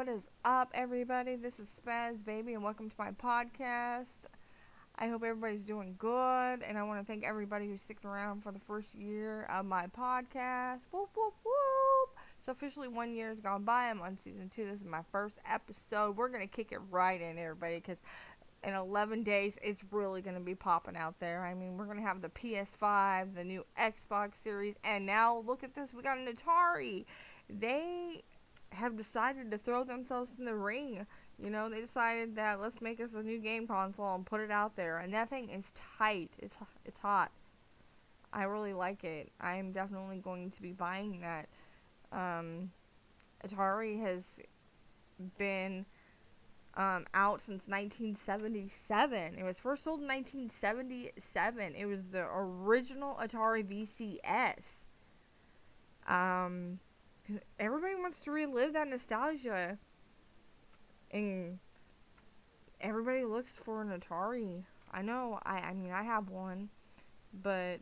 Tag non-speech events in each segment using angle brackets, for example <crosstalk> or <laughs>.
what is up, everybody? This is Spaz Baby, and welcome to my podcast. I hope everybody's doing good, and I want to thank everybody who's sticking around for the first year of my podcast. Whoop, whoop, whoop. So, officially, one year has gone by. I'm on season two. This is my first episode. We're going to kick it right in, everybody, because in 11 days, it's really going to be popping out there. I mean, we're going to have the PS5, the new Xbox Series, and now look at this. We got an Atari. They have decided to throw themselves in the ring. You know, they decided that let's make us a new game console and put it out there. And that thing is tight. It's it's hot. I really like it. I am definitely going to be buying that. Um, Atari has been um, out since 1977. It was first sold in 1977. It was the original Atari VCS. Um, everybody wants to relive that nostalgia. And everybody looks for an Atari. I know, I, I mean, I have one, but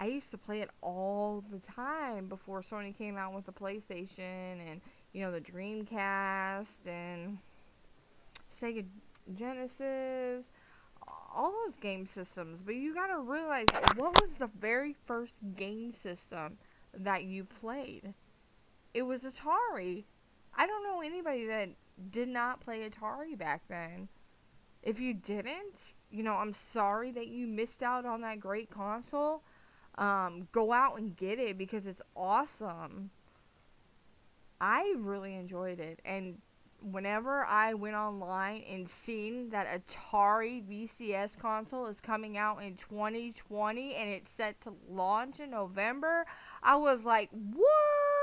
I used to play it all the time before Sony came out with the PlayStation and, you know, the Dreamcast and Sega Genesis, all those game systems. But you gotta realize what was the very first game system that you played? It was Atari. I don't know anybody that did not play Atari back then. If you didn't, you know, I'm sorry that you missed out on that great console. Um, go out and get it because it's awesome. I really enjoyed it. And whenever I went online and seen that Atari VCS console is coming out in 2020 and it's set to launch in November, I was like, what?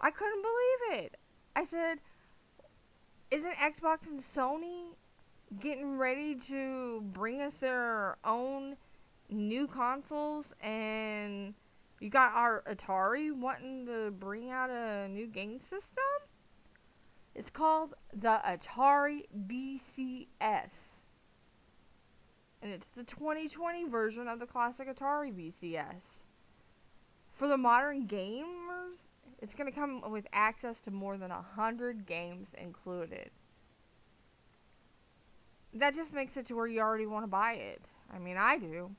I couldn't believe it. I said, isn't Xbox and Sony getting ready to bring us their own new consoles and you got our Atari wanting to bring out a new game system? It's called the Atari VCS. And it's the 2020 version of the classic Atari VCS. For the modern gamers, it's going to come with access to more than 100 games included. That just makes it to where you already want to buy it. I mean, I do.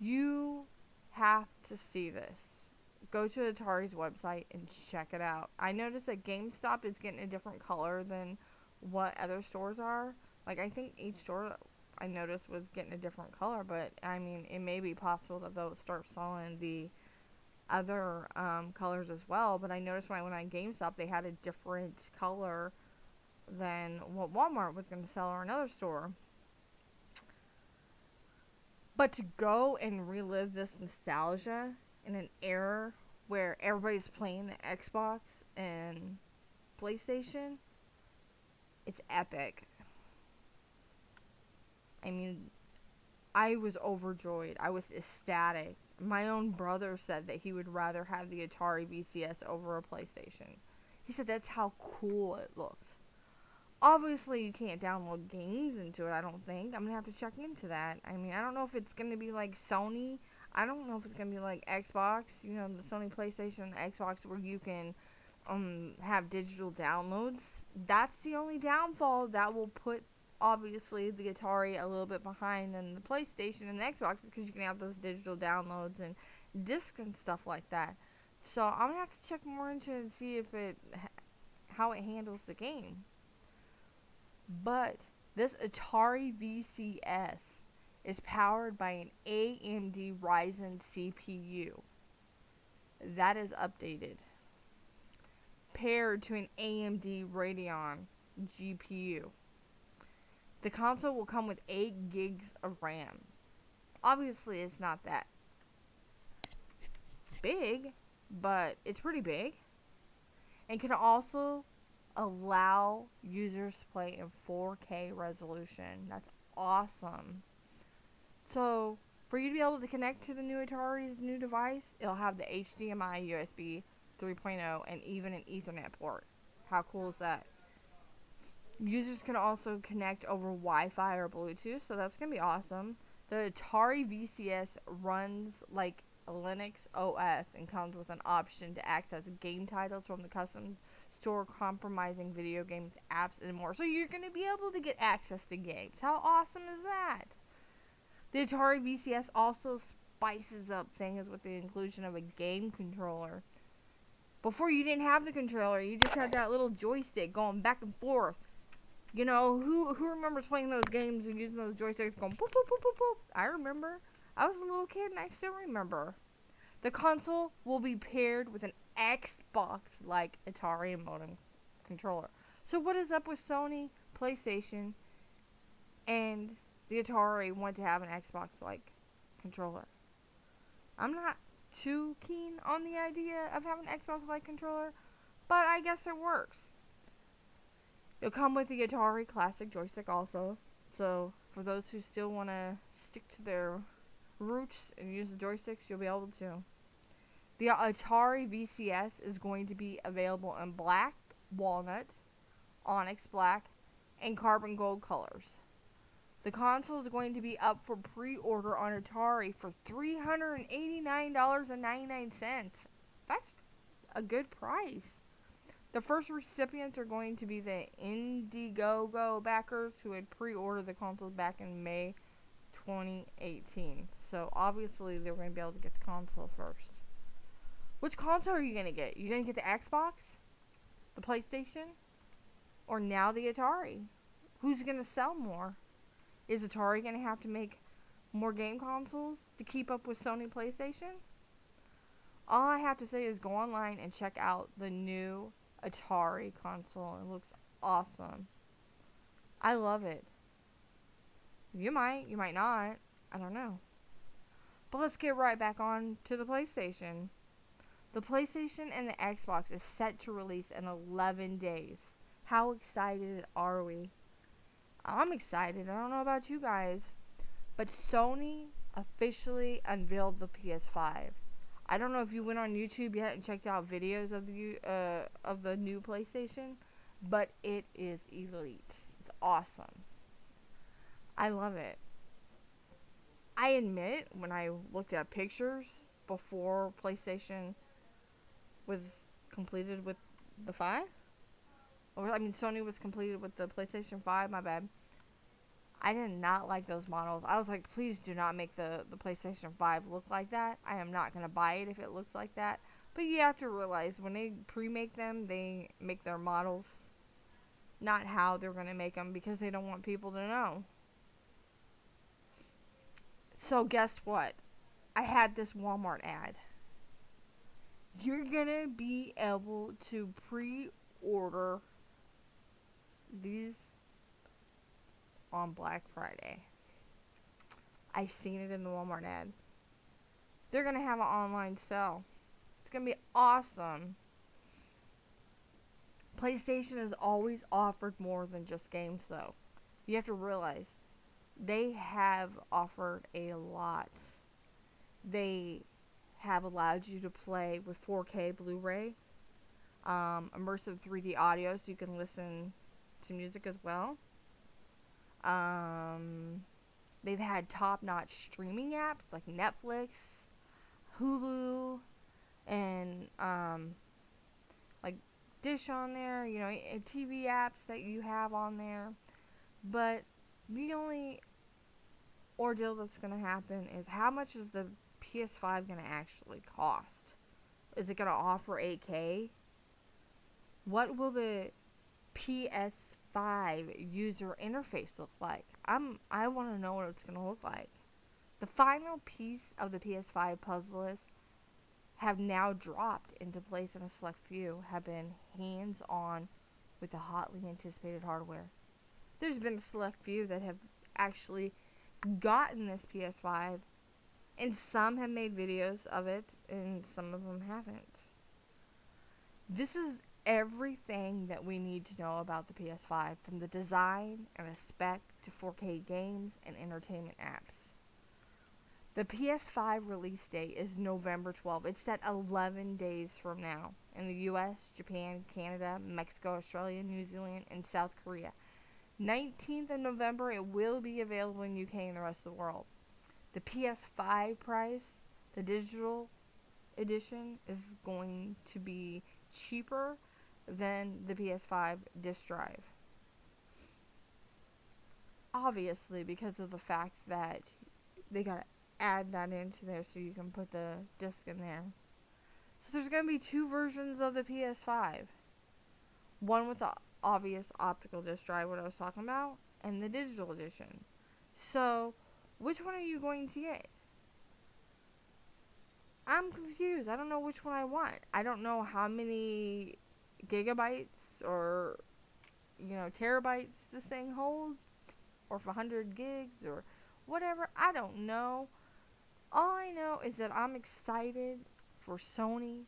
You have to see this. Go to Atari's website and check it out. I noticed that GameStop is getting a different color than what other stores are. Like, I think each store I noticed was getting a different color, but I mean, it may be possible that they'll start selling the other um, colors as well. But I noticed when I went on GameStop, they had a different color than what Walmart was going to sell or another store. But to go and relive this nostalgia in an era where everybody's playing the Xbox and PlayStation, it's epic. I mean, I was overjoyed. I was ecstatic my own brother said that he would rather have the Atari VCS over a PlayStation. He said that's how cool it looked. Obviously, you can't download games into it, I don't think. I'm going to have to check into that. I mean, I don't know if it's going to be like Sony. I don't know if it's going to be like Xbox, you know, the Sony PlayStation Xbox where you can um have digital downloads. That's the only downfall that will put obviously the Atari a little bit behind than the PlayStation and the Xbox because you can have those digital downloads and discs and stuff like that. So I'm gonna have to check more into it and see if it how it handles the game. But this Atari VCS is powered by an AMD Ryzen CPU. That is updated. Paired to an AMD Radeon GPU. The console will come with 8 gigs of RAM. Obviously, it's not that big, but it's pretty big. And can also allow users to play in 4K resolution. That's awesome. So, for you to be able to connect to the new Atari's new device, it'll have the HDMI, USB 3.0, and even an Ethernet port. How cool is that? Users can also connect over Wi-Fi or Bluetooth, so that's gonna be awesome. The Atari VCS runs like Linux OS and comes with an option to access game titles from the custom store, compromising video games, apps, and more. So you're to be able to get access to games. How awesome is that? The Atari VCS also spices up things with the inclusion of a game controller. Before you didn't have the controller, you just had that little joystick going back and forth. You know, who who remembers playing those games and using those joysticks going boop boop boop boop boop? I remember. I was a little kid and I still remember. The console will be paired with an Xbox like Atari Modern Controller. So what is up with Sony, PlayStation, and the Atari want to have an Xbox like controller? I'm not too keen on the idea of having an Xbox like controller, but I guess it works. It'll come with the Atari Classic joystick also. So for those who still want to stick to their roots and use the joysticks, you'll be able to. The Atari VCS is going to be available in black, walnut, onyx black, and carbon gold colors. The console is going to be up for pre-order on Atari for $389.99. That's a good price. The first recipients are going to be the Indiegogo backers who had pre-ordered the consoles back in May 2018. So obviously they're going to be able to get the console first. Which console are you going to get? You going to get the Xbox? The PlayStation? Or now the Atari? Who's going to sell more? Is Atari going to have to make more game consoles to keep up with Sony PlayStation? All I have to say is go online and check out the new Atari console. It looks awesome. I love it. You might, you might not. I don't know. But let's get right back on to the PlayStation. The PlayStation and the Xbox is set to release in 11 days. How excited are we? I'm excited. I don't know about you guys. But Sony officially unveiled the PS5. I don't know if you went on YouTube yet and checked out videos of the uh, of the new PlayStation, but it is elite. It's awesome. I love it. I admit when I looked at pictures before PlayStation was completed with the 5 or I mean Sony was completed with the PlayStation 5, my bad. I did not like those models. I was like, please do not make the, the PlayStation 5 look like that. I am not going to buy it if it looks like that. But you have to realize when they pre make them, they make their models not how they're going to make them because they don't want people to know. So, guess what? I had this Walmart ad. You're going to be able to pre order these on Black Friday. I seen it in the Walmart ad. They're gonna have an online sale. It's gonna be awesome. PlayStation has always offered more than just games though. You have to realize they have offered a lot. They have allowed you to play with 4K Blu-ray, um, immersive 3D audio, so you can listen to music as well. Um, they've had top notch streaming apps like Netflix, Hulu, and um, like Dish on there, you know, TV apps that you have on there. But the only ordeal that's going to happen is how much is the PS5 going to actually cost? Is it going to offer 8K? What will the PS 5 user interface look like? I'm I want to know what it's going to look like. The final piece of the PS5 puzzle list have now dropped into place and a select few have been hands-on with the hotly anticipated hardware. There's been a select few that have actually gotten this PS5 and some have made videos of it and some of them haven't. This is everything that we need to know about the PS5 from the design and the spec to 4K games and entertainment apps. The PS5 release date is November 12. It's set 11 days from now in the US, Japan, Canada, Mexico, Australia, New Zealand, and South Korea. 19th of November, it will be available in UK and the rest of the world. The PS5 price the digital edition is going to be cheaper than the PS5 disc drive. Obviously, because of the fact that they gotta add that into there so you can put the disc in there. So there's gonna be two versions of the PS5. One with the obvious optical disc drive, what I was talking about, and the digital edition. So, which one are you going to get? I'm confused. I don't know which one I want. I don't know how many gigabytes or you know terabytes this thing holds or if 100 gigs or whatever. I don't know. All I know is that I'm excited for Sony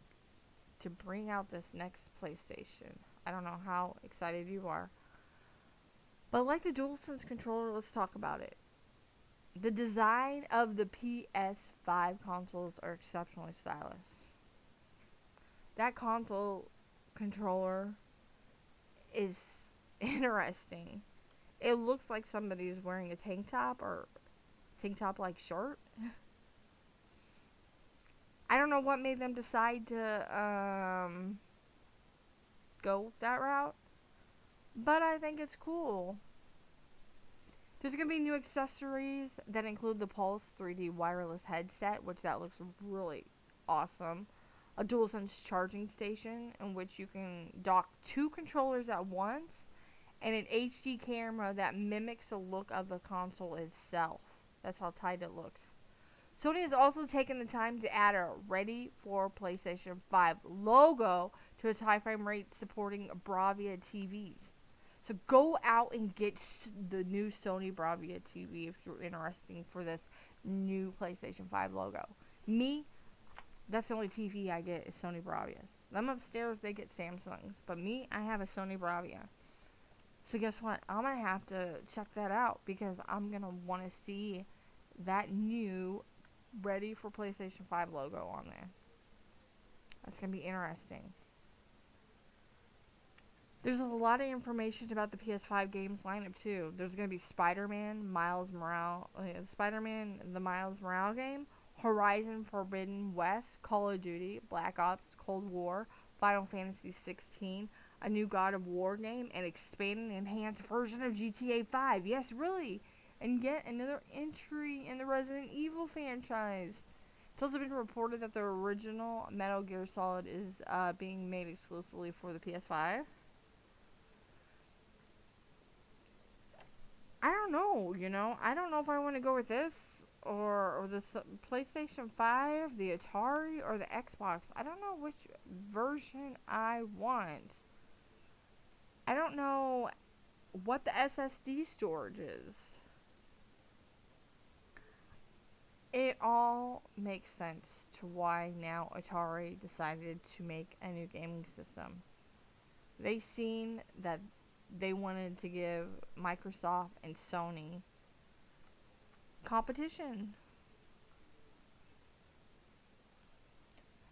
to bring out this next PlayStation. I don't know how excited you are. But like the DualSense controller, let's talk about it. The design of the PS5 consoles are exceptionally stylish. That console controller is <laughs> interesting. It looks like somebody's wearing a tank top or tank top like shirt. <laughs> I don't know what made them decide to um, go that route, but I think it's cool. There's to be new accessories that include the Pulse 3D wireless headset, which that looks really awesome. A DualSense charging station in which you can dock two controllers at once, and an HD camera that mimics the look of the console itself. That's how tight it looks. Sony has also taken the time to add a ready for PlayStation 5 logo to its high frame rate supporting Bravia TVs. So go out and get the new Sony Bravia TV if you're interested for this new PlayStation 5 logo. Me, that's the only TV I get is Sony Bravias. Them upstairs, they get Samsungs. But me, I have a Sony Bravia. So guess what? I'm going to have to check that out because I'm going to want to see that new ready for PlayStation 5 logo on there. That's going to be interesting. There's a lot of information about the PS5 games lineup too. There's going to be Spider-Man, Miles Morales, uh, Spider-Man, the Miles Morales game, Horizon Forbidden West, Call of Duty, Black Ops, Cold War, Final Fantasy 16, a new God of War game, an expanded enhanced version of GTA 5. Yes, really. And yet another entry in the Resident Evil franchise. It's also been reported that the original Metal Gear Solid is uh, being made exclusively for the PS5. I don't know, you know. I don't know if I want to go with this or or the PlayStation 5, the Atari or the Xbox. I don't know which version I want. I don't know what the SSD storage is. It all makes sense to why now Atari decided to make a new gaming system. They seen that they wanted to give Microsoft and Sony competition.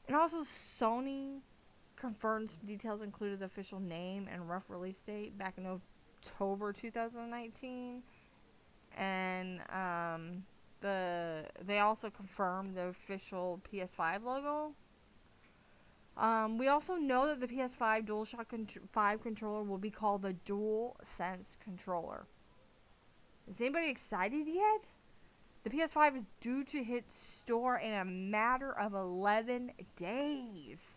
And also, Sony confirmed some details, included the official name and rough release date back in October 2019. And um, the they also confirmed the official PS5 logo um, we also know that the PS5 DualShock con- 5 controller will be called the DualSense controller. Is anybody excited yet? The PS5 is due to hit store in a matter of 11 days.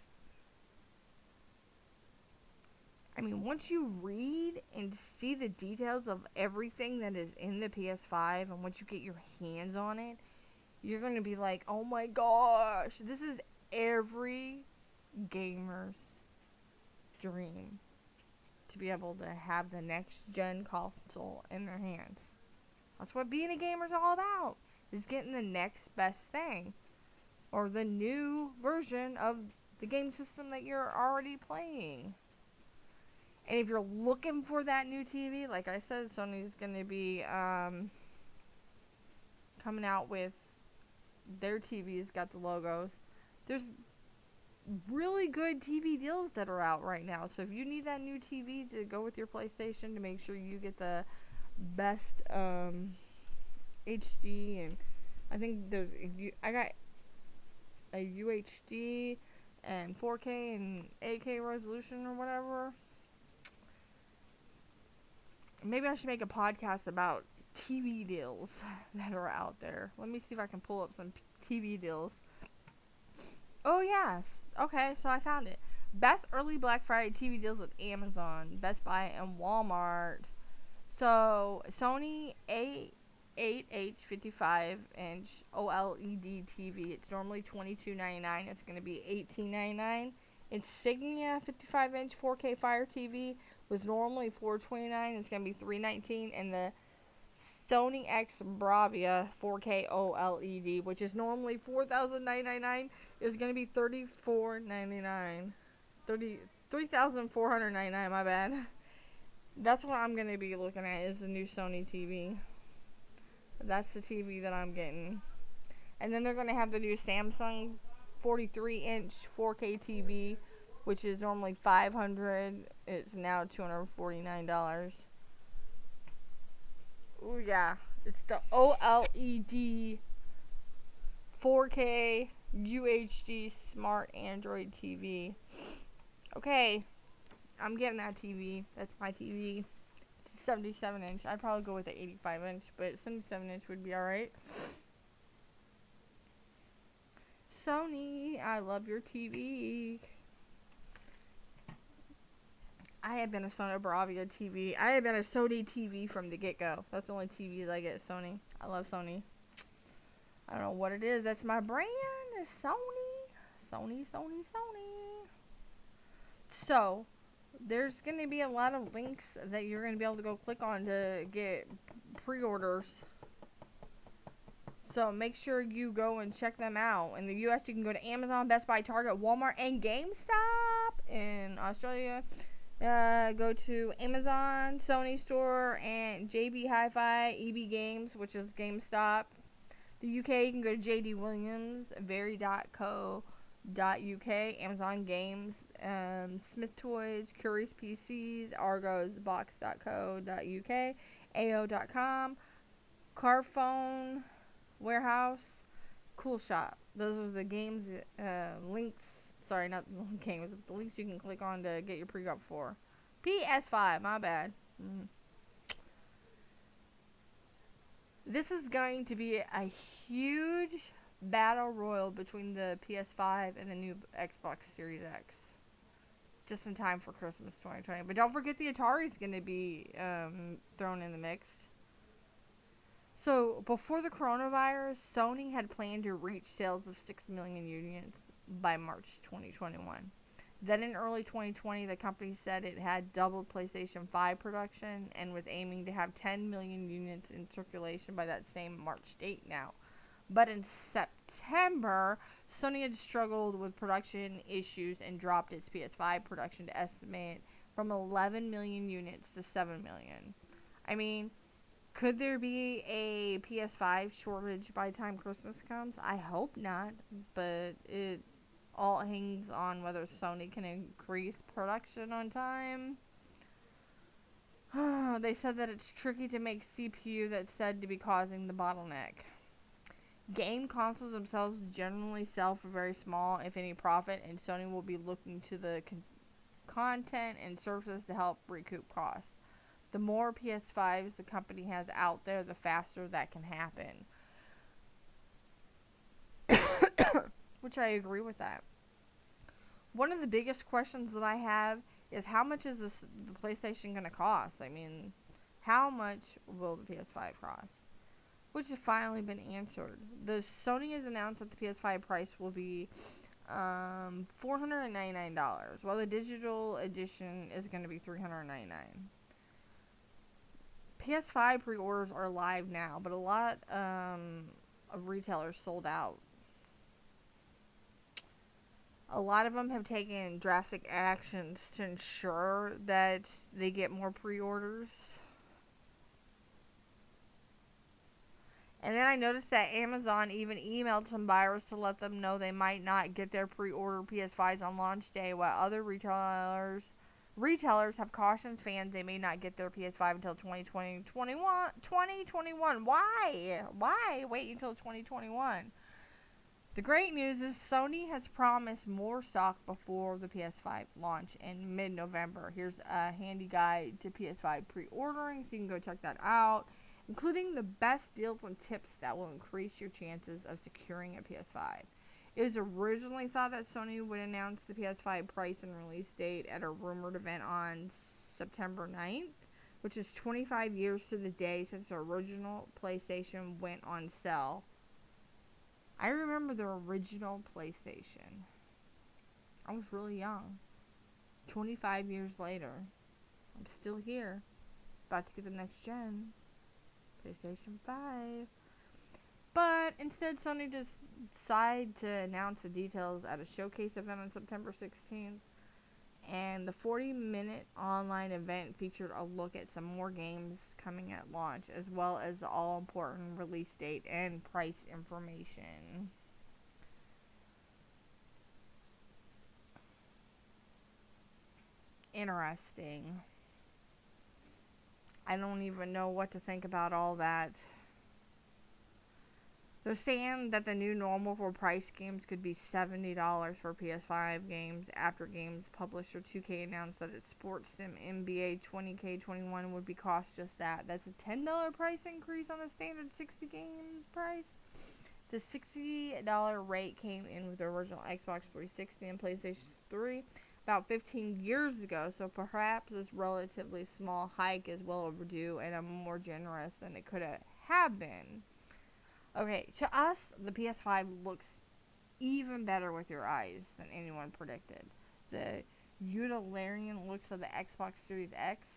I mean, once you read and see the details of everything that is in the PS5 and once you get your hands on it, you're going to be like, oh my gosh, this is every gamer's dream to be able to have the next gen console in their hands. That's what being a gamer is all about. Is getting the next best thing or the new version of the game system that you're already playing. And if you're looking for that new TV, like I said, Sony's going to be um, coming out with their TVs got the logos. There's really good TV deals that are out right now. So if you need that new TV to go with your PlayStation to make sure you get the best um, HD and I think there's I got a UHD and 4K and 8K resolution or whatever. Maybe I should make a podcast about TV deals <laughs> that are out there. Let me see if I can pull up some TV deals. Oh, yes. Okay, so I found it. Best early Black Friday TV deals with Amazon, Best Buy, and Walmart. So, Sony A 8H 55 inch OLED TV. It's normally $22.99. It's going to be $18.99. Insignia 55 inch 4K Fire TV was normally 429. It's going to be 319. And the Sony X Bravia 4K OLED, which is normally $4,999, is going to be $34.99. 30 $3,499, my bad. <laughs> That's what I'm to be looking at is the new Sony TV. That's the TV that I'm getting. And then they're to have the new Samsung 43 inch 4K TV, which is normally 500 It's now $249. Oh, yeah. It's the OLED 4K UHD Smart Android TV. Okay. I'm getting that TV. That's my TV. It's 77 inch. I'd probably go with the 85 inch, but 77 inch would be alright. Sony, I love your TV. I have been a Sony Bravia TV. I have been a Sony TV from the get go. That's the only TVs I get. Sony. I love Sony. I don't know what it is. That's my brand. It's Sony. Sony, Sony, Sony. So, there's going to be a lot of links that you're going to be able to go click on to get pre-orders. So make sure you go and check them out. In the US, you can go to Amazon, Best Buy, Target, Walmart, and GameStop. In Australia, uh, go to Amazon, Sony Store, and JB Hi-Fi, EB Games, which is GameStop. The UK, you can go to JD Williams, Very.co .uk, Amazon Games, um, Smyths Toys, Currys PCs, Argos, Box.co.uk, AO.com, Carphone, Warehouse, Cool Shop. Those are the games uh, links. Sorry, not the <laughs> games, but the links you can click on to get your pre-op for. PS5, my bad. Mm. This is going to be a huge battle royal between the PS5 and the new Xbox Series X. Just in time for Christmas 2020. But don't forget the Atari's going to be um, thrown in the mix. So, before the coronavirus, Sony had planned to reach sales of 6 million units by March 2021. Then in early 2020, the company said it had doubled PlayStation 5 production and was aiming to have 10 million units in circulation by that same March date now. But in September, Sony had struggled with production issues and dropped its PS5 production estimate from 11 million units to 7 million. I mean, could there be a PS5 shortage by the time Christmas comes? I hope not, but it all hangs on whether Sony can increase production on time. <sighs> they said that it's tricky to make CPU that's said to be causing the bottleneck. Game consoles themselves generally sell for very small, if any, profit, and Sony will be looking to the con- content and services to help recoup costs. The more PS5s the company has out there, the faster that can happen. <coughs> Which I agree with that. One of the biggest questions that I have is how much is this, the PlayStation going to cost? I mean, how much will the PS5 cost? Which has finally been answered. The Sony has announced that the PS5 price will be um, $499, while the digital edition is going to be $399. PS5 pre-orders are live now, but a lot um, of retailers sold out. A lot of them have taken drastic actions to ensure that they get more pre-orders. And then I noticed that Amazon even emailed some buyers to let them know they might not get their pre-order PS5s on launch day, while other retailers retailers have cautioned fans they may not get their PS5 until 2020, 2021. Why? Why wait until 2021? The great news is Sony has promised more stock before the PS5 launch in mid November. Here's a handy guide to PS5 pre ordering, so you can go check that out, including the best deals and tips that will increase your chances of securing a PS5. It was originally thought that Sony would announce the PS5 price and release date at a rumored event on September 9th, which is 25 years to the day since the original PlayStation went on sale. I remember the original PlayStation. I was really young. 25 years later, I'm still here. About to get the next gen. PlayStation 5. But instead, Sony just decided to announce the details at a showcase event on September 16th. And the 40 minute online event featured a look at some more games coming at launch, as well as the all important release date and price information. Interesting. I don't even know what to think about all that. They're saying that the new normal for price games could be $70 for PS5 games after games publisher 2K announced that its sports sim NBA 20K21 would be cost just that. That's a $10 price increase on the standard 60 game price. The $60 rate came in with the original Xbox 360 and PlayStation 3 about 15 years ago, so perhaps this relatively small hike is well overdue and a more generous than it could have been. Okay, to us, the PS5 looks even better with your eyes than anyone predicted. The utilitarian looks of the Xbox Series X,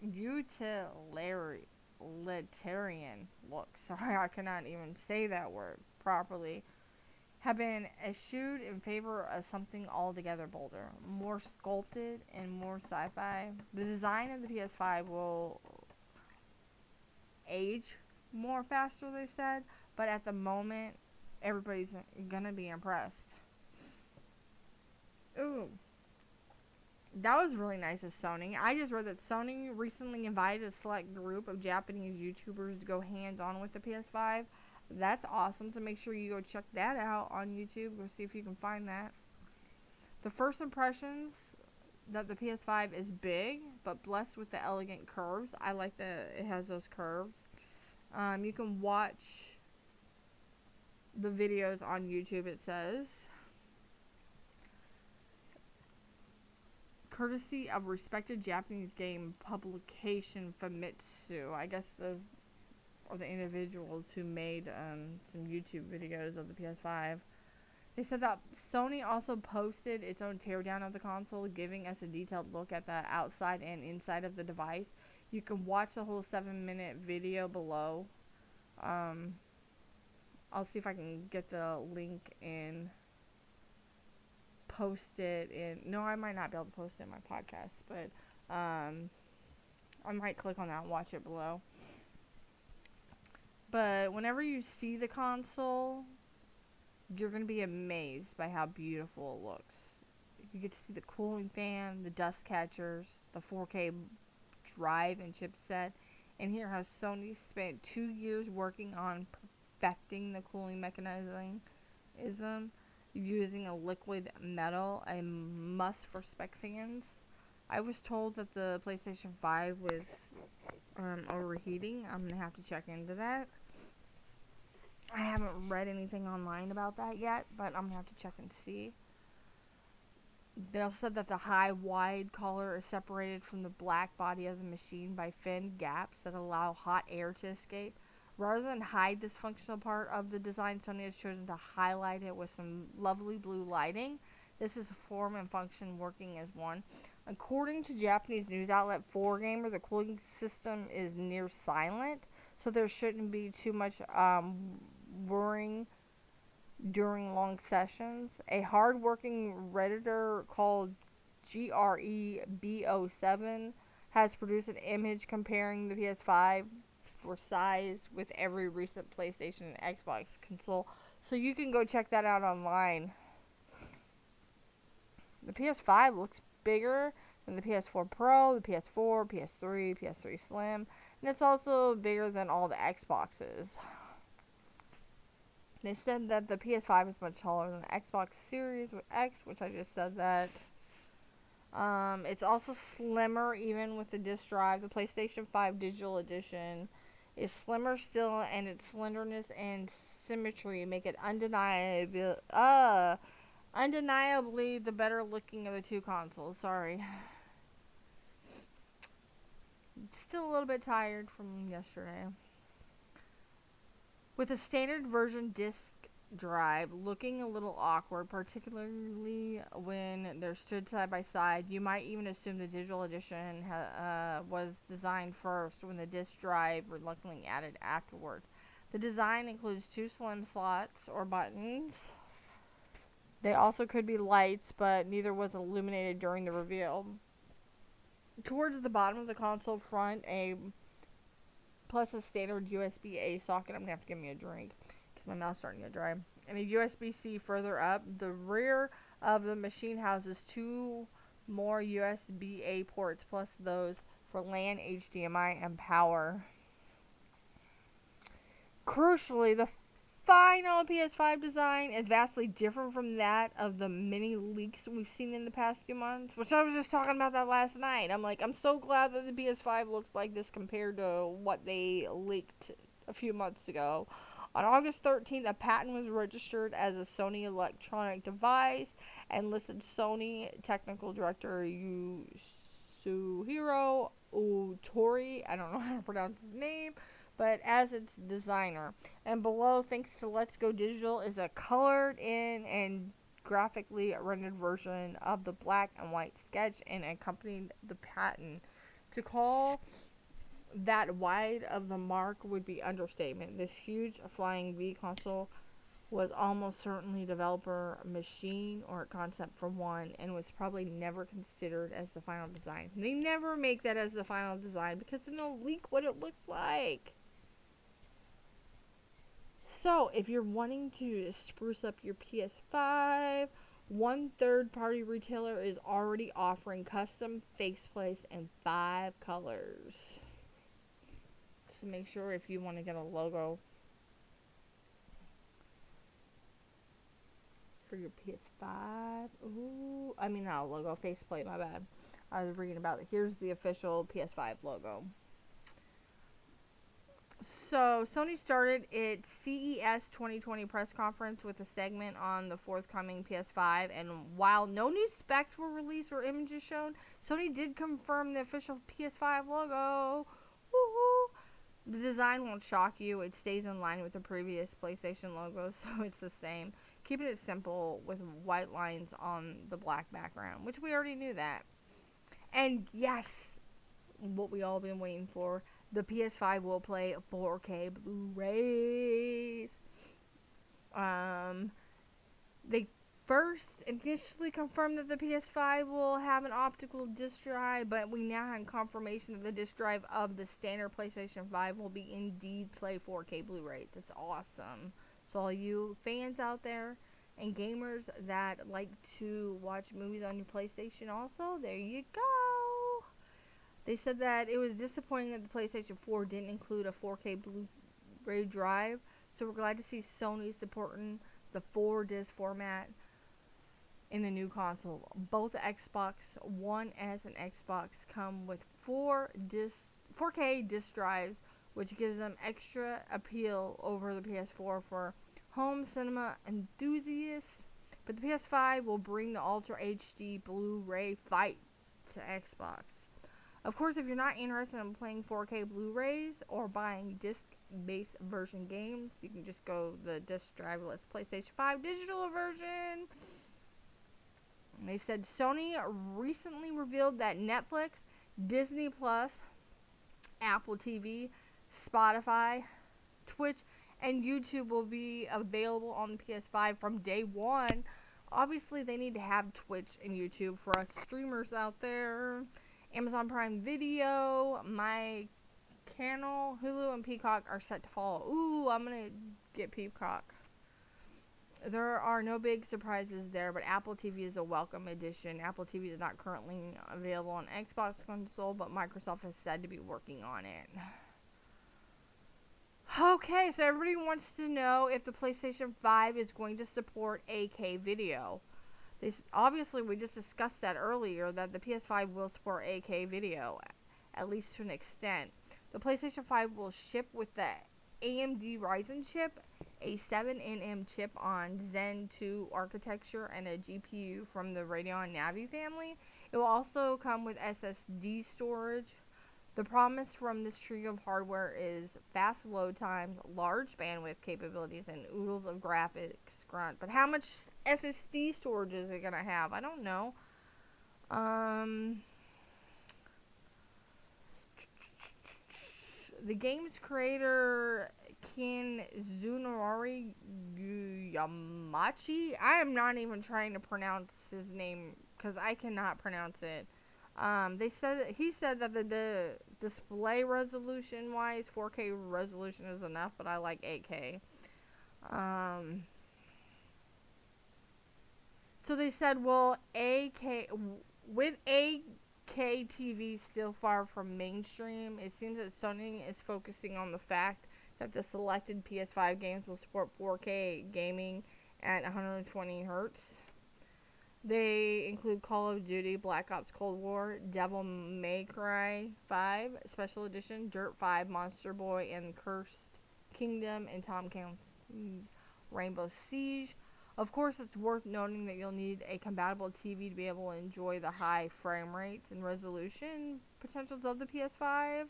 utilitarian looks, <laughs> sorry, I cannot even say that word properly, have been eschewed in favor of something altogether bolder, more sculpted, and more sci fi. The design of the PS5 will age more faster, they said. But at the moment, everybody's gonna be impressed. Ooh. That was really nice of Sony. I just read that Sony recently invited a select group of Japanese YouTubers to go hands on with the PS5. That's awesome. So make sure you go check that out on YouTube. Go see if you can find that. The first impressions that the PS5 is big, but blessed with the elegant curves. I like that it has those curves. Um, you can watch the videos on YouTube, it says. Courtesy of respected Japanese game publication Famitsu. I guess those are the individuals who made um, some YouTube videos of the PS5. They said that Sony also posted its own teardown of the console, giving us a detailed look at the outside and inside of the device. You can watch the whole seven minute video below. Um, I'll see if I can get the link and post it in. No, I might not be able to post it in my podcast, but um, I might click on that and watch it below. But whenever you see the console, you're going to be amazed by how beautiful it looks. You get to see the cooling fan, the dust catchers, the 4K drive and chipset. And here has Sony spent two years working on perfecting the cooling mechanism using a liquid metal, a must for spec fans. I was told that the PlayStation 5 was um, overheating. I'm going to have to check into that. I haven't read anything online about that yet, but I'm to have to check and see. They also said that the high wide collar is separated from the black body of the machine by fin gaps that allow hot air to escape. Rather than hide this functional part of the design, Sony has chosen to highlight it with some lovely blue lighting. This is form and function working as one. According to Japanese news outlet 4Gamer, the cooling system is near silent, so there shouldn't be too much um, worrying during long sessions. A hardworking redditor called GREB07 has produced an image comparing the PS5 for size with every recent PlayStation and Xbox console. So you can go check that out online. The PS5 looks bigger than the PS4 Pro, the PS4, PS3, PS3 Slim, and it's also bigger than all the Xboxes. They said that the PS5 is much taller than the Xbox Series X, which I just said that. Um, it's also slimmer, even with the disc drive. The PlayStation 5 Digital Edition is slimmer still, and its slenderness and symmetry make it undeniable, uh, undeniably the better looking of the two consoles. Sorry. <sighs> Still a little bit tired from yesterday. With a standard version disc drive looking a little awkward, particularly when they're stood side by side. You might even assume the digital edition uh, was designed first, when the disc drive reluctantly added afterwards. The design includes two slim slots or buttons. They also could be lights, but neither was illuminated during the reveal. Towards the bottom of the console front, a plus a standard USB A socket. I'm gonna have to give me a drink because my mouth's starting to dry. And a USB C further up. The rear of the machine houses two more USB A ports plus those for LAN, HDMI, and power. Crucially, the final PS5 design is vastly different from that of the many leaks we've seen in the past few months. Which I was just talking about that last night. I'm like, I'm so glad that the PS5 looks like this compared to what they leaked a few months ago. On August 13th, a patent was registered as a Sony electronic device and listed Sony technical director Yasuhiro Otori. I don't know <laughs> how to pronounce his name but as its designer. And below, thanks to Let's Go Digital, is a colored in and graphically rendered version of the black and white sketch and accompanied the patent. To call that wide of the mark would be understatement. This huge flying V console was almost certainly developer machine or concept for one and was probably never considered as the final design. They never make that as the final design because then they don't leak what it looks like. So, if you're wanting to spruce up your PS5, one third party retailer is already offering custom faceplates in five colors. So, make sure if you want to get a logo for your PS5. Ooh, I mean, not a logo, faceplate, my bad. I was reading about it. Here's the official PS5 logo. So Sony started its CES 2020 press conference with a segment on the forthcoming PS5, and while no new specs were released or images shown, Sony did confirm the official PS5 logo. Woo-hoo. The design won't shock you; it stays in line with the previous PlayStation logo, <laughs> so it's the same. Keeping it simple with white lines on the black background, which we already knew that. And yes, what we all been waiting for the PS5 will play 4K Blu-rays. Um, they first initially confirmed that the PS5 will have an optical disc drive, but we now have confirmation that the disc drive of the standard PlayStation 5 will be indeed play 4K Blu-rays. That's awesome. So all you fans out there and gamers that like to watch movies on your PlayStation also, there you go. They said that it was disappointing that the PlayStation 4 didn't include a 4K Blu-ray drive, so we're glad to see Sony supporting the 4 disc format in the new console. Both Xbox One S and Xbox come with 4 disc 4K disc drives, which gives them extra appeal over the PS4 for home cinema enthusiasts. But the PS5 will bring the Ultra HD Blu-ray fight to Xbox. Of course, if you're not interested in playing 4K Blu-rays or buying disc-based version games, you can just go the disc driveless PlayStation 5 digital version. They said Sony recently revealed that Netflix, Disney Plus, Apple TV, Spotify, Twitch, and YouTube will be available on the PS5 from day one. Obviously, they need to have Twitch and YouTube for us streamers out there. Amazon Prime Video, my channel, Hulu, and Peacock are set to follow. Ooh, I'm gonna get Peacock. There are no big surprises there, but Apple TV is a welcome addition. Apple TV is not currently available on Xbox console, but Microsoft has said to be working on it. Okay, so everybody wants to know if the PlayStation 5 is going to support 8K video. This obviously we just discussed that earlier that the PS5 will support 8K video at least to an extent. The PlayStation 5 will ship with the AMD Ryzen chip, a 7nm chip on Zen 2 architecture, and a GPU from the Radeon Navi family. It will also come with SSD storage. The promise from this trio of hardware is fast load times, large bandwidth capabilities, and oodles of graphics grunt. But how much SSD storage is it going to have? I don't know. Um, the game's creator Ken Zunori Yamachi. I am not even trying to pronounce his name because I cannot pronounce it. Um, they said he said that the, the display resolution wise, 4K resolution is enough, but I like 8K. Um, so they said, well, AK with a KTV still far from mainstream, it seems that Sony is focusing on the fact that the selected PS5 games will support 4K gaming at 120 hertz. They include Call of Duty, Black Ops Cold War, Devil May Cry 5 Special Edition, Dirt 5, Monster Boy, and Cursed Kingdom, and Tom Clancy's Rainbow Siege. Of course, it's worth noting that you'll need a compatible TV to be able to enjoy the high frame rates and resolution potentials of the PS5.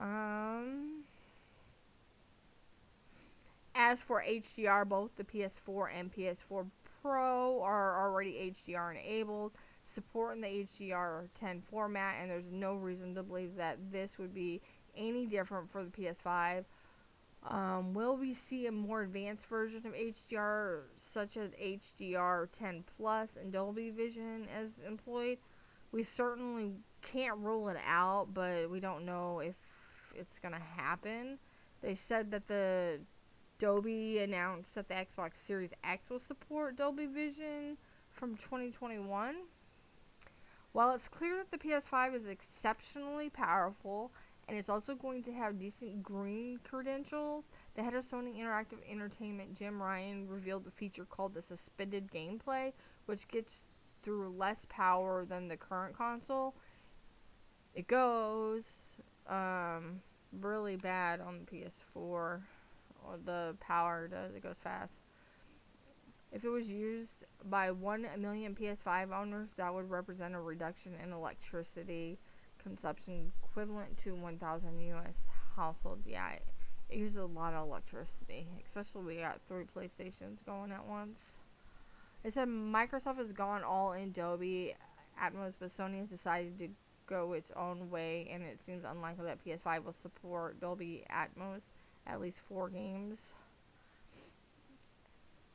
Um, as for HDR, both the PS4 and PS4 Pro are already HDR enabled, supporting the HDR10 format, and there's no reason to believe that this would be any different for the PS5. Um, will we see a more advanced version of HDR, such as HDR 10 Plus and Dolby Vision, as employed? We certainly can't rule it out, but we don't know if it's going to happen. They said that the Dolby announced that the Xbox Series X will support Dolby Vision from 2021. While it's clear that the PS5 is exceptionally powerful and it's also going to have decent green credentials. The head of Sony Interactive Entertainment, Jim Ryan, revealed a feature called the suspended gameplay, which gets through less power than the current console. It goes um, really bad on the PS4. The power does it goes fast. If it was used by 1 million PS5 owners, that would represent a reduction in electricity consumption equivalent to 1,000 U.S. households. Yeah, it, it uses a lot of electricity, especially we got three PlayStations going at once. It said Microsoft has gone all in Dolby Atmos, but Sony has decided to go its own way, and it seems unlikely that PS5 will support Dolby Atmos at least four games.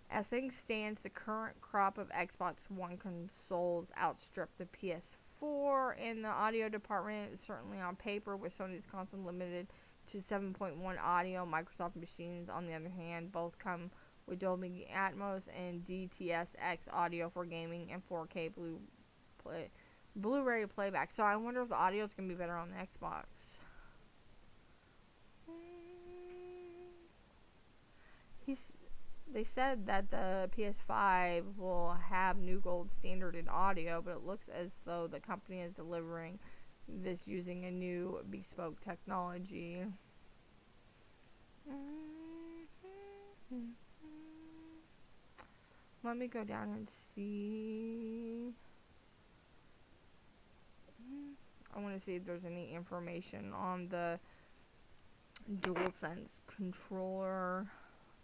As things stand, the current crop of Xbox One consoles outstrip the PS4 in the audio department, certainly on paper, with Sony's console limited to 7.1 audio. Microsoft machines, on the other hand, both come with Dolby Atmos and DTS:X audio for gaming and 4K Blu play, Blu-ray playback. So I wonder if the audio is gonna be better on the Xbox. He's they said that the PS5 will have new gold standard in audio, but it looks as though the company is delivering this using a new bespoke technology. Mm-hmm. Let me go down and see. Mm-hmm. I want to see if there's any information on the DualSense controller.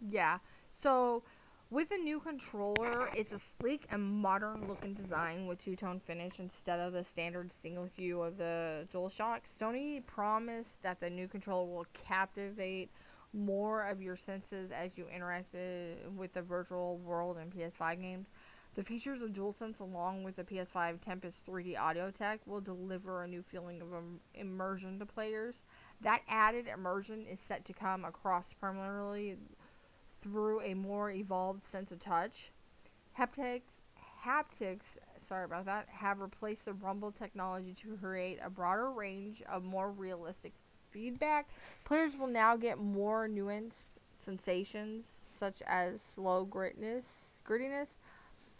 Yeah. So with a new controller, it's a sleek and modern looking design with two tone finish instead of the standard single hue of the DualShock. Sony promised that the new controller will captivate more of your senses as you interact uh, with the virtual world in PS5 games. The features of DualSense, along with the PS5 Tempest 3D audio tech, will deliver a new feeling of Im- immersion to players. That added immersion is set to come across primarily through a more evolved sense of touch. Haptics, haptics, sorry about that, have replaced the rumble technology to create a broader range of more realistic feedback. Players will now get more nuanced sensations such as slow gritness, grittiness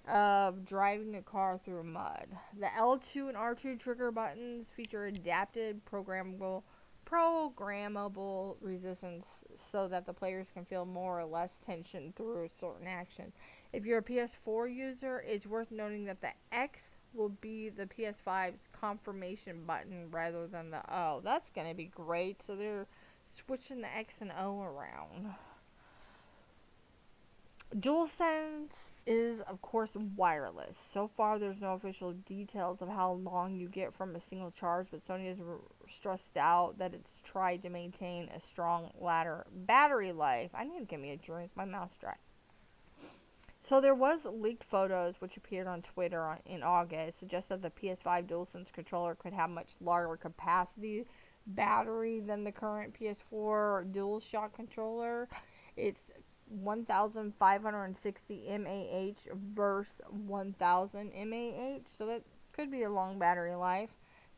of driving a car through mud. The L2 and R2 trigger buttons feature adapted programmable programmable resistance so that the players can feel more or less tension through certain actions. If you're a PS4 user, it's worth noting that the X will be the PS5's confirmation button rather than the O. That's going to be great. So they're switching the X and O around. DualSense is, of course, wireless. So far, there's no official details of how long you get from a single charge, but Sony has stressed out that it's tried to maintain a strong ladder battery life. I need to get me a drink. My mouth's dry. So there was leaked photos which appeared on Twitter on, in August suggest that the PS5 DualSense controller could have much larger capacity battery than the current PS4 DualShock controller. It's 1560 mAh versus 1000 mAh, so that could be a long battery life.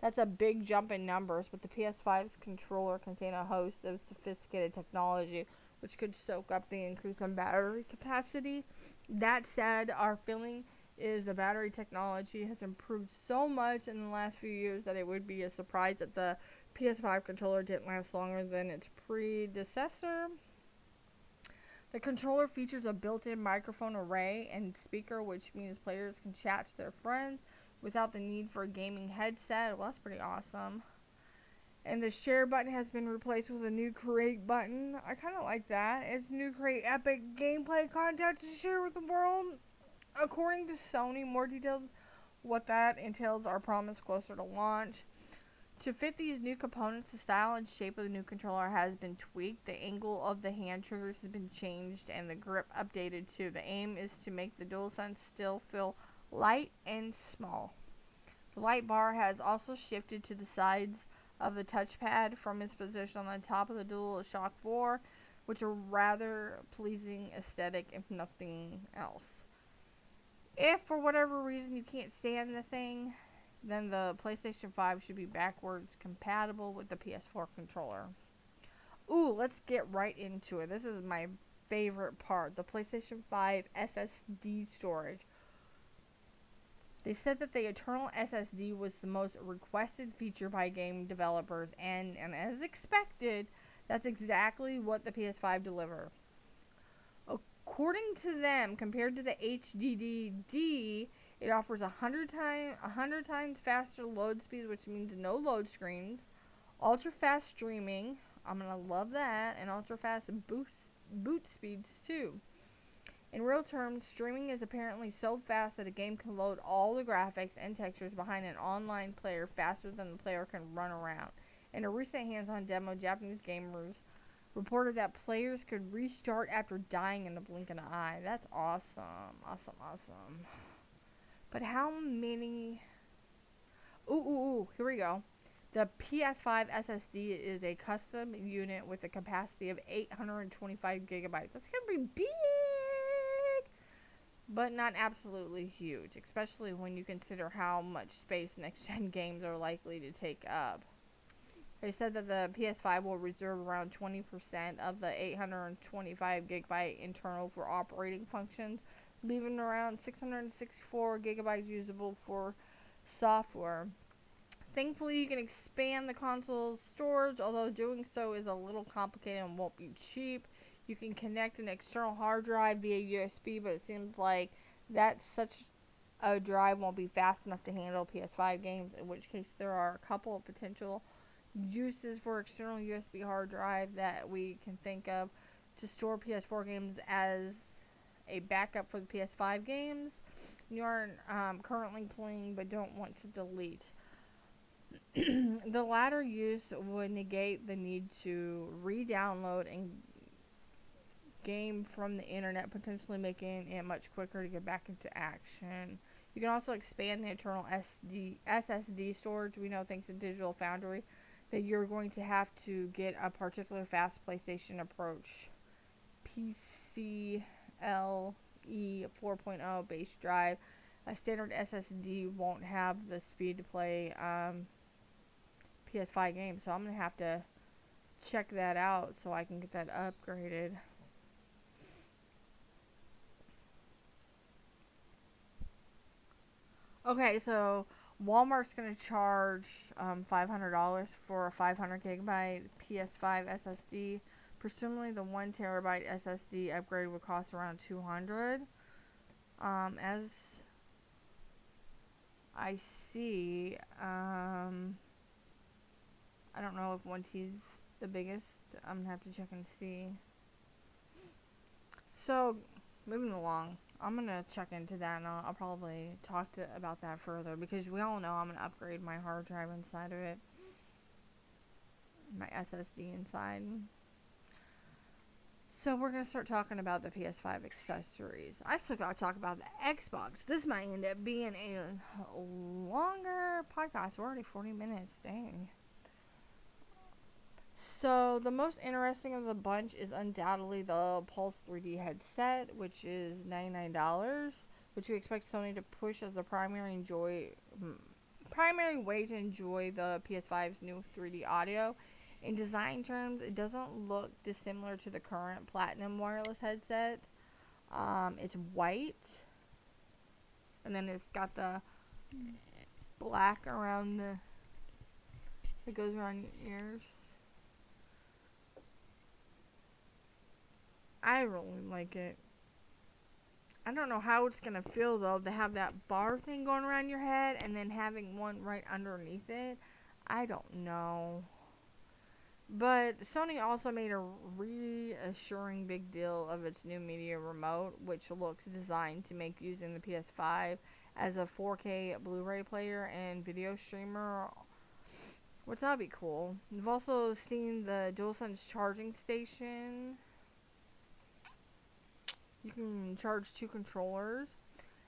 That's a big jump in numbers, but the PS5's controller contains a host of sophisticated technology which could soak up the increase in battery capacity. That said, our feeling is the battery technology has improved so much in the last few years that it would be a surprise that the PS5 controller didn't last longer than its predecessor. The controller features a built in microphone array and speaker, which means players can chat to their friends without the need for a gaming headset. Well, that's pretty awesome. And the share button has been replaced with a new create button. I kind of like that. It's new create epic gameplay content to share with the world. According to Sony, more details what that entails are promised closer to launch. To fit these new components, the style and shape of the new controller has been tweaked. The angle of the hand triggers has been changed and the grip updated too. The aim is to make the DualSense still feel light and small. The light bar has also shifted to the sides of the touchpad from its position on the top of the DualShock 4, which are rather pleasing aesthetic if nothing else. If for whatever reason you can't stand the thing, then the PlayStation 5 should be backwards compatible with the PS4 controller. Ooh, let's get right into it. This is my favorite part the PlayStation 5 SSD storage. They said that the Eternal SSD was the most requested feature by game developers, and, and as expected, that's exactly what the PS5 delivered. According to them, compared to the HDD, it offers a hundred time a hundred times faster load speed, which means no load screens, ultra fast streaming. I'm gonna love that, and ultra fast boost boot speeds too. In real terms, streaming is apparently so fast that a game can load all the graphics and textures behind an online player faster than the player can run around. In a recent hands on demo, Japanese gamers reported that players could restart after dying in the blink of an eye. That's awesome. Awesome, awesome. But how many. Ooh, ooh, ooh, here we go. The PS5 SSD is a custom unit with a capacity of 825 gigabytes. That's going to be big! But not absolutely huge, especially when you consider how much space next gen <laughs> games are likely to take up. They said that the PS5 will reserve around 20% of the 825 gigabyte internal for operating functions, leaving around 664 gigabytes usable for software. Thankfully, you can expand the console's storage, although doing so is a little complicated and won't be cheap you can connect an external hard drive via USB, but it seems like that such a drive won't be fast enough to handle PS5 games, in which case there are a couple of potential uses for external USB hard drive that we can think of to store PS4 games as a backup for the PS5 games you are um, currently playing but don't want to delete. <clears throat> the latter use would negate the need to re download and game from the internet, potentially making it much quicker to get back into action. You can also expand the internal SD, SSD storage. We know thanks to Digital Foundry that you're going to have to get a particular fast PlayStation approach. PCIe 4.0 base drive. A standard SSD won't have the speed to play um, PS5 games, so I'm going to have to check that out so I can get that upgraded. Okay, so Walmart's going to charge um, $500 for a 500 gigabyte PS5 SSD. Presumably, the one terabyte SSD upgrade would cost around 200. Um, as I see, um, I don't know if 1T's the biggest. I'm gonna have to check and see. So, moving along. I'm gonna check into that and I'll, I'll, probably talk to about that further because we all know I'm gonna upgrade my hard drive inside of it, my SSD inside. So we're gonna start talking about the PS5 accessories. I still gotta talk about the Xbox. This might end up being a longer podcast. We're already 40 minutes. Dang. So the most interesting of the bunch is undoubtedly the Pulse 3D headset, which is $99, which we expect Sony to push as the primary enjoy primary way to enjoy the PS5's new 3D audio. In design terms, it doesn't look dissimilar to the current Platinum wireless headset. Um, it's white, and then it's got the black around the that goes around your ears. I really like it. I don't know how it's gonna feel though to have that bar thing going around your head and then having one right underneath it. I don't know. But Sony also made a reassuring big deal of its new media remote, which looks designed to make using the PS5 as a 4K Blu-ray player and video streamer, which that'd be cool. We've also seen the DualSense charging station you can charge two controllers,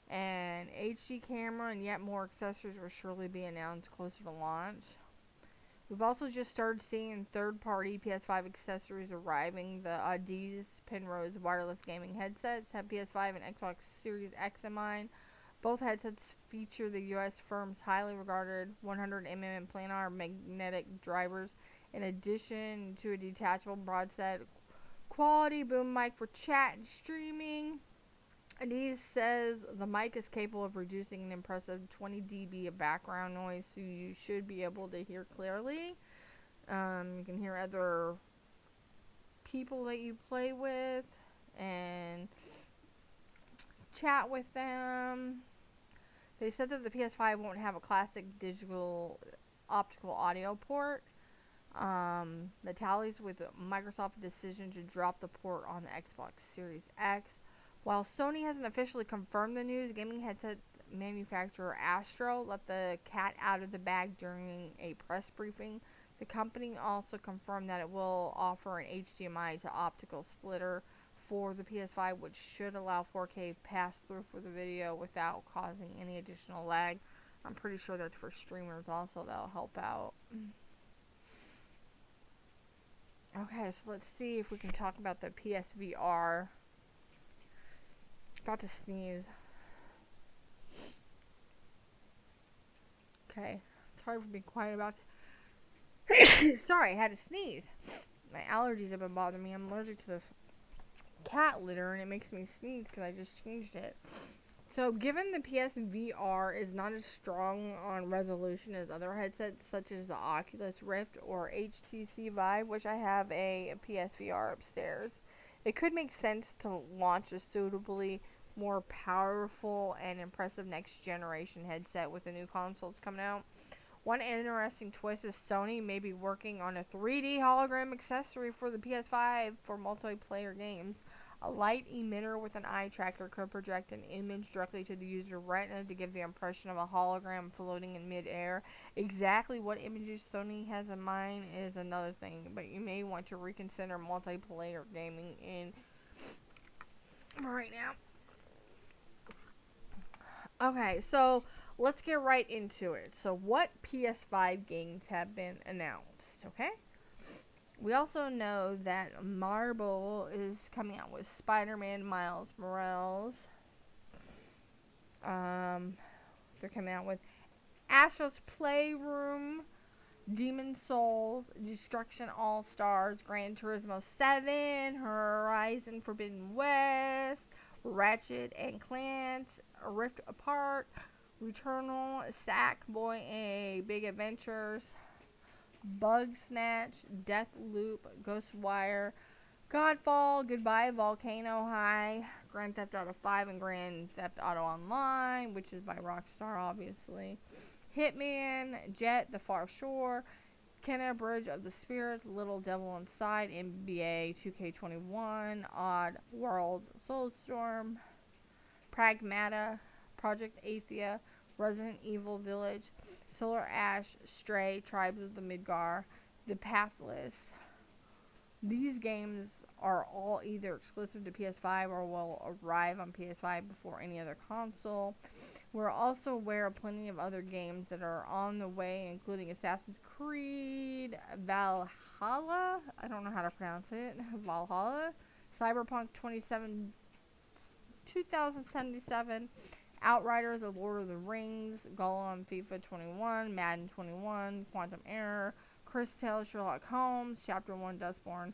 and HD camera and yet more accessories will surely be announced closer to launch. We've also just started seeing third-party PS5 accessories arriving. The Audeze Penrose wireless gaming headsets have PS5 and Xbox Series X in mind. Both headsets feature the U.S. firm's highly regarded 100mm planar magnetic drivers, in addition to a detachable broadset quality boom mic for chat and streaming. Audeze says the mic is capable of reducing an impressive 20 dB of background noise, so you should be able to hear clearly. Um, you can hear other people that you play with and chat with them. They said that the PS5 won't have a classic digital optical audio port. Um, the tallies with Microsoft's decision to drop the port on the Xbox Series X. While Sony hasn't officially confirmed the news, gaming headset manufacturer Astro let the cat out of the bag during a press briefing. The company also confirmed that it will offer an HDMI to optical splitter for the PS5, which should allow 4K pass through for the video without causing any additional lag. I'm pretty sure that's for streamers also, that'll help out. Okay, so let's see if we can talk about the PSVR. Got to sneeze. Okay, it's hard for me quiet about. <coughs> Sorry, I had to sneeze. My allergies have been bothering me. I'm allergic to this cat litter, and it makes me sneeze because I just changed it. So, given the PSVR is not as strong on resolution as other headsets such as the Oculus Rift or HTC Vive, which I have a PSVR upstairs, it could make sense to launch a suitably more powerful and impressive next generation headset with the new consoles coming out. One interesting twist is Sony may be working on a 3D hologram accessory for the PS5 for multiplayer games. A light emitter with an eye tracker could project an image directly to the user retina to give the impression of a hologram floating in midair. Exactly what images Sony has in mind is another thing, but you may want to reconsider multiplayer gaming in right now. Okay, so let's get right into it. So, what PS5 games have been announced? Okay. We also know that Marvel is coming out with Spider-Man Miles Morales. Um, they're coming out with Astro's Playroom. Demon's Souls, Destruction All Stars, Gran Turismo 7, Horizon Forbidden West, Ratchet and Clank, Rift Apart, Returnal, Sackboy and Big Adventures, Bugsnax, Death Loop, Ghostwire, Godfall, Goodbye Volcano High, Grand Theft Auto 5 and Grand Theft Auto Online, which is by Rockstar, obviously. Hitman, Jet, The Far Shore, Kena Bridge of the Spirits, Little Devil Inside, NBA 2K21, Odd World, Soulstorm, Pragmata, Project Athia, Resident Evil Village, Solar Ash, Stray, Tribes of the Midgard, The Pathless. These games are all either exclusive to PS5 or will arrive on PS5 before any other console. We're also aware of plenty of other games that are on the way, including Assassin's Creed, Valhalla. I don't know how to pronounce it. Valhalla. Cyberpunk 27, 2077. Outriders, The Lord of the Rings, Gollum, FIFA 21, Madden 21, Quantum Error, Chris Tale, Sherlock Holmes, Chapter 1, Dustborn,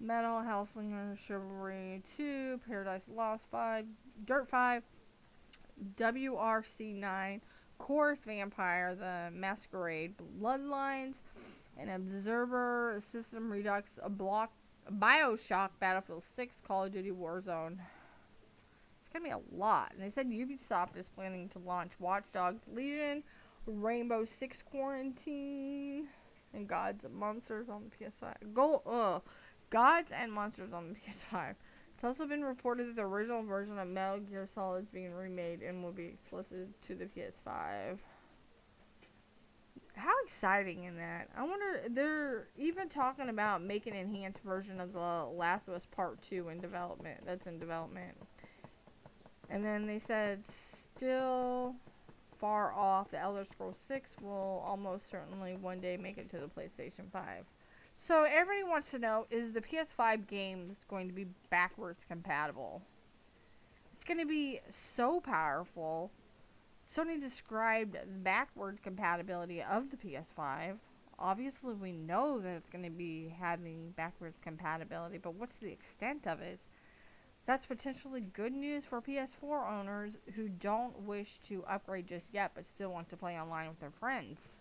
Metal, Hellsinger, Chivalry 2, Paradise Lost 5, Dirt 5, WRC 9, Chorus Vampire, The Masquerade, Bloodlines, an Observer, System Redux, a Block, Bioshock, Battlefield 6, Call of Duty Warzone. It's gonna be a lot. And they said Ubisoft is planning to launch Watch Dogs Legion, Rainbow Six Quarantine, and Gods and Monsters on the PS5. Go, uh, Gods and Monsters on the <laughs> PS5. It's also been reported that the original version of Metal Gear Solid is being remade and will be exclusive to the PS5. How exciting in that! I wonder they're even talking about making an enhanced version of the Last of Us Part Two in development. That's in development. And then they said still far off. The Elder Scrolls 6 will almost certainly one day make it to the PlayStation 5. So everybody wants to know is the PS5 games going to be backwards compatible? It's going to be so powerful. Sony described the backwards compatibility of the PS5. Obviously, we know that it's going to be having backwards compatibility, but what's the extent of it? That's potentially good news for PS4 owners who don't wish to upgrade just yet but still want to play online with their friends.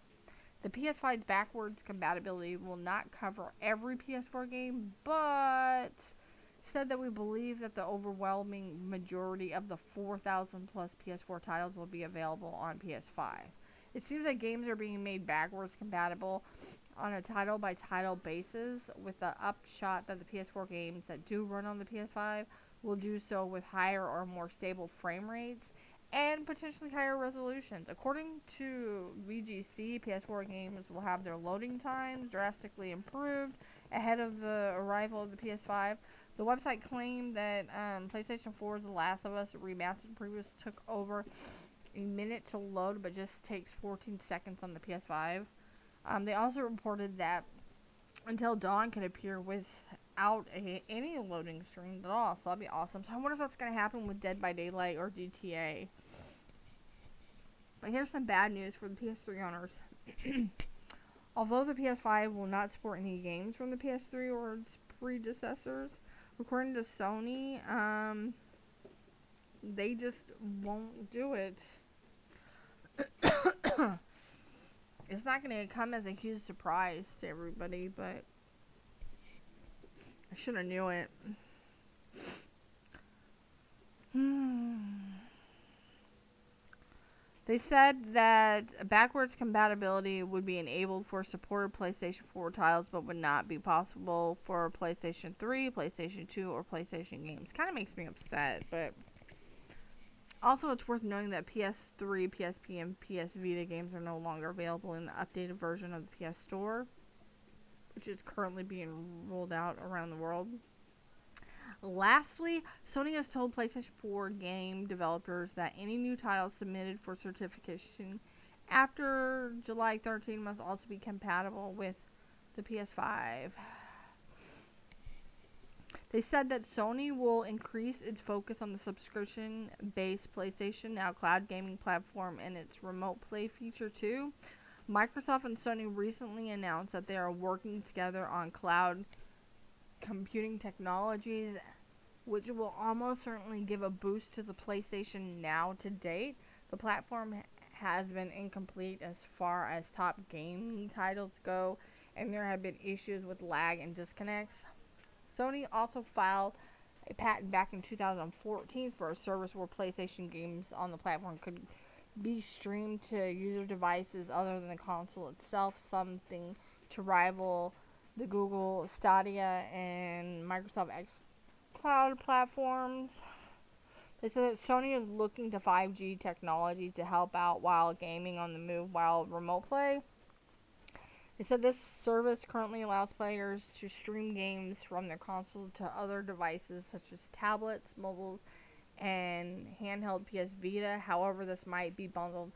The PS5's backwards compatibility will not cover every PS4 game, but said that we believe that the overwhelming majority of the 4,000 plus PS4 titles will be available on PS5. It seems that games are being made backwards compatible on a title by title basis, with the upshot that the PS4 games that do run on the PS5 will do so with higher or more stable frame rates and potentially higher resolutions. According to VGC, PS4 games will have their loading times drastically improved ahead of the arrival of the PS5. The website claimed that um, PlayStation 4's The Last of Us Remastered Previews took over a minute to load, but just takes 14 seconds on the PS5. Um, they also reported that Until Dawn could appear without a, any loading screen at all, so that'd be awesome. So I wonder if that's to happen with Dead by Daylight or GTA. But here's some bad news for the PS3 owners. <coughs> Although the PS5 will not support any games from the PS3 or its predecessors, according to Sony, um, they just won't do it. <coughs> it's not going to come as a huge surprise to everybody, but I should have knew it. Hmm. They said that backwards compatibility would be enabled for supported PlayStation 4 titles, but would not be possible for PlayStation 3, PlayStation 2, or PlayStation games. Kind of makes me upset, but also it's worth noting that PS3, PSP, and PS Vita games are no longer available in the updated version of the PS Store, which is currently being rolled out around the world. Lastly, Sony has told PlayStation 4 game developers that any new titles submitted for certification after July 13 must also be compatible with the PS5. They said that Sony will increase its focus on the subscription based PlayStation Now cloud gaming platform and its remote play feature too. Microsoft and Sony recently announced that they are working together on cloud computing technologies, which will almost certainly give a boost to the PlayStation Now to date. The platform has been incomplete as far as top gaming titles go, and there have been issues with lag and disconnects. Sony also filed a patent back in 2014 for a service where PlayStation games on the platform could be streamed to user devices other than the console itself, something to rival the Google Stadia and Microsoft X Cloud platforms. They said that Sony is looking to 5G technology to help out while gaming on the move while remote play. They said this service currently allows players to stream games from their console to other devices such as tablets, mobiles, and handheld PS Vita. However, this might be bundled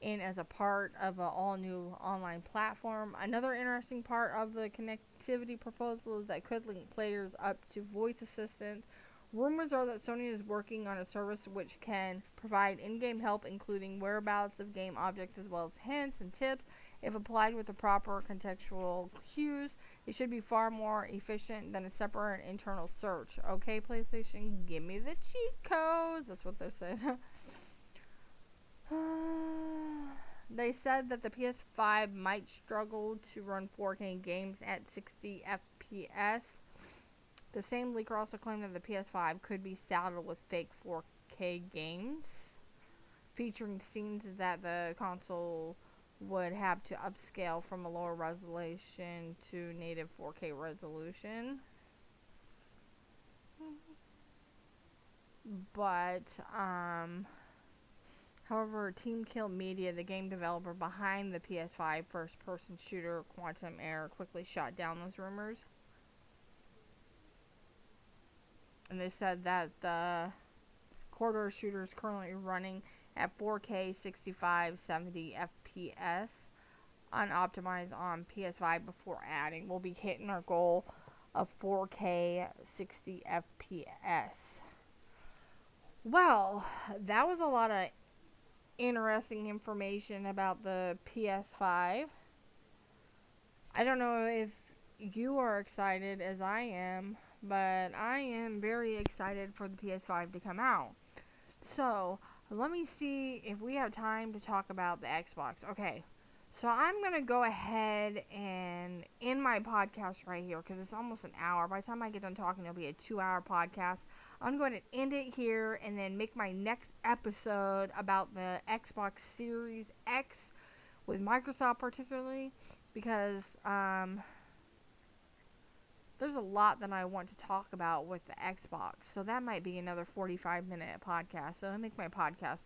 in as a part of an all new online platform. Another interesting part of the connectivity proposal is that could link players up to voice assistants Rumors are that Sony is working on a service which can provide in game help, including whereabouts of game objects as well as hints and tips. If applied with the proper contextual cues, it should be far more efficient than a separate internal search. Okay, PlayStation, give me the cheat codes. That's what they said. <laughs> <sighs> they said that the PS5 might struggle to run 4K games at 60 FPS the same leaker also claimed that the PS5 could be saddled with fake 4K games, featuring scenes that the console would have to upscale from a lower resolution to native 4K resolution. But, um, however, Teamkill Media, the game developer behind the PS5 first person shooter Quantum Error, quickly shot down those rumors and they said that the corridor shooter is currently running at 4K 65 70 FPS unoptimized on PS5 before adding. We'll be hitting our goal of 4K 60 FPS. Well, that was a lot of interesting information about the PS5. I don't know if you are excited as I am but I am very excited for the PS5 to come out. So, let me see if we have time to talk about the Xbox. Okay, so I'm going to go ahead and end my podcast right here because it's almost an hour. By the time I get done talking, it'll be a two hour podcast. I'm going to end it here and then make my next episode about the Xbox Series X with Microsoft, particularly because um, there's a lot that I want to talk about with the Xbox. So that might be another 45 minute podcast. So I make my podcast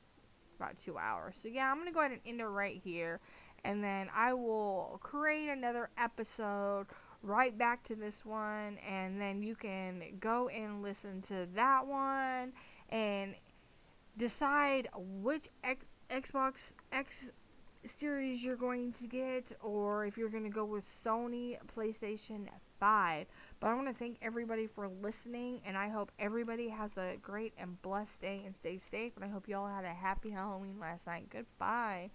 about two hours. So yeah, I'm going to go ahead and end it right here. And then I will create another episode right back to this one. And then you can go and listen to that one and decide which X- Xbox X series you're going to get or if you're going to go with Sony PlayStation 5. But I want to thank everybody for listening, and I hope everybody has a great and blessed day and stay safe. And I hope you all had a happy Halloween last night. Goodbye.